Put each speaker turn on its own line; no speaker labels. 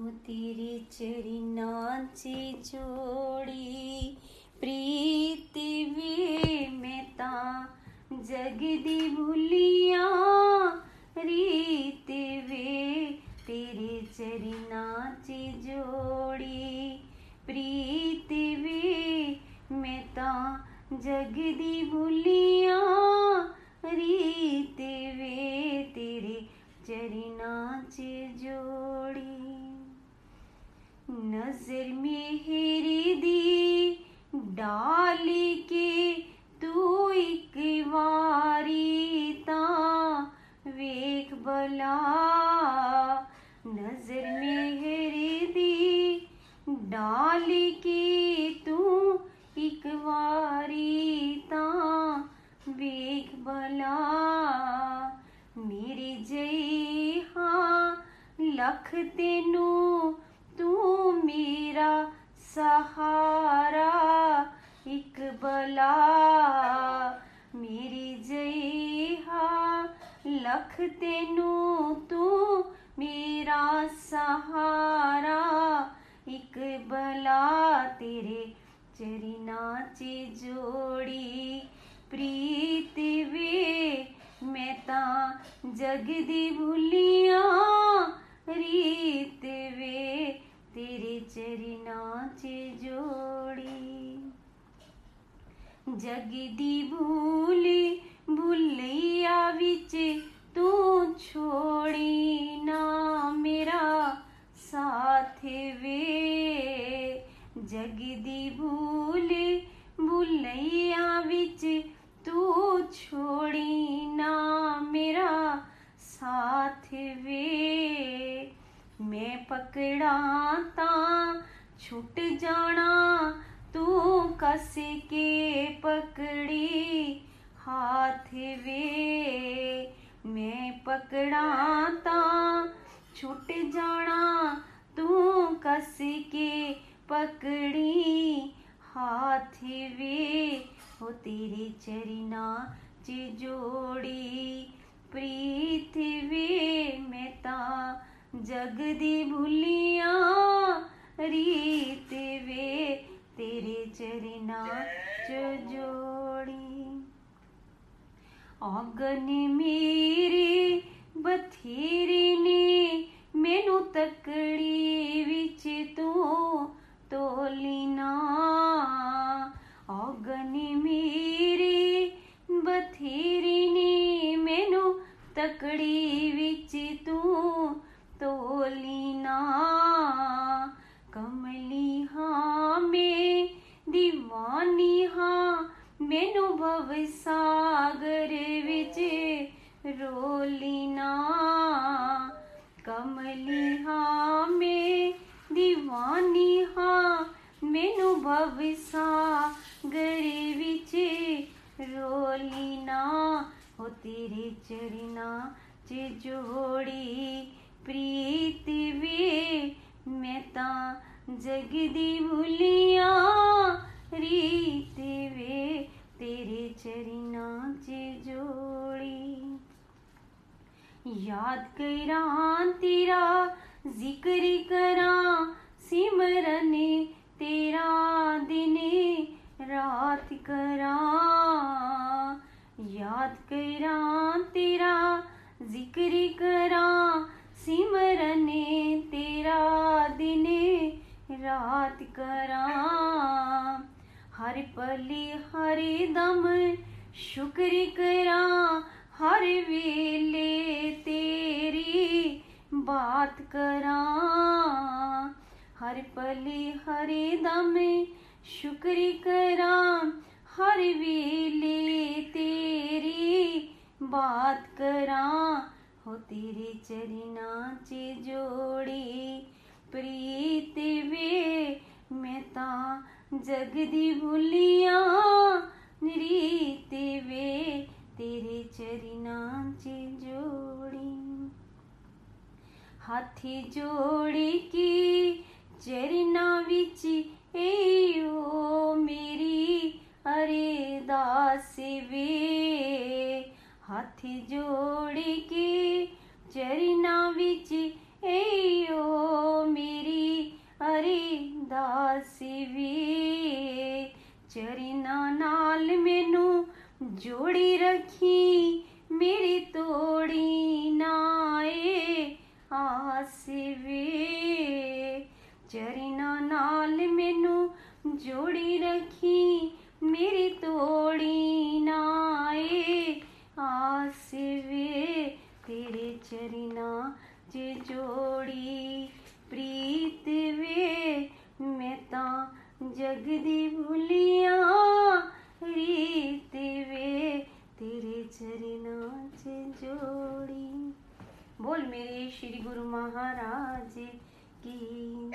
હું તેરે ચરી નાચે જોડી प्रीति वे मैं ता जग दी भूलिया, रीति वे तेरे चरना च जोड़ी, प्रीति वे मैं ता जग दी भूलिया, रीति वे तेरे चरना च जोड़ी। ਨਜ਼ਰ ਮਿਹਰ ਦੀ ਡਾਲ ਕੇ ਤੂੰ ਇੱਕ ਵਾਰੀ ਤਾਂ ਵੇਖ ਬਲਾ ਨਜ਼ਰ ਮਿਹਰ ਦੀ ਡਾਲ ਕੇ ਤੂੰ ਇੱਕ ਵਾਰੀ ਤਾਂ ਵੇਖ ਬਲਾ ਮੇਰੀ ਜਈ ਹਾਂ ਲਖ ਤੈਨੂੰ मेरा सहारा, एक बला। मेरी जईहा लख तेनू तू, मेरा सहारा। एक बला तेरे चरिना च जोड़ी। प्रीत वे, मैं ता जग दी रीत वे तेरे चरना चे जोड़ी। जगदी भूली भूलिया बिच तू छोड़ी। ना मेरा साथ वे। जगदी भूली भूलिया बिच तू छोड़ी। ना मेरा साथ वे। पकड़ाता छूट जाना तू कस के पकड़ी हाथ वे? मैं पकड़ाता छूट जाना तू कस के पकड़ी हाथ वे? हो तेरे चरिना चे जोड़ी पृथ्वी मैं ता જગદી ભૂલિયા રીત વે તેરે ચરના જોડી અગન મેરી બથેરીની મેનું તકડી વિચ તું તોલીના અગન મેરી બથેરીની મેનું તકડી વિચ તું तोलीना, कमली हाँ में दीवानी हाँ मैनू भव सागर विच रोलीना, कमली हाँ में दीवानी हाँ मैनू भव सागर विच रोलीना हो तेरे चरना च जोड़ी प्रीति वे मैं जगदी भूलिया रीत वे, तेरे चरना च जोड़ी। याद करा तेरा, ज़िक्र करा, सिमरन तेरा दिन, रात करा। याद करा तेरा, ज़िक्र करा सिमरने तेरा दिने रात करा। हर पली हर दम शुक्र करा। हर वेले तेरी बात करा। हर पली हर दम शुक्र करा। हर वेले तेरी बात करा। हो तेरे चरणाचे जोडी, प्रीति वे मैं ता जगदी भुलिया, रीति वे तेरे चरणाचे जोड़ी। हाथी जोड़ी की चरना बिच ए मेरी, अरे दास वे। ਹੱਥ ਜੋੜ ਕੇ ਚਰਨਾ ਵਿੱਚ ਏਓ ਮੇਰੀ ਅਰਦਾਸ ਵੀ। ਚਰਨਾ ਨਾਲ ਮੈਨੂੰ ਜੋੜੀ ਰੱਖੀ, ਮੇਰੀ ਤੋੜੀ ਨਾਏ ਆਸ ਵੀ। ਚਰਨਾ ਨਾਲ ਮੈਨੂੰ ਜੋੜੀ ਰੱਖੀ, ਮੇਰੀ ਤੋੜੀ च जोड़ी, प्रीत वे मैं ता जग दी रीत वे, तेरे चरना च जोड़ी। बोल मेरे श्री गुरु महाराज की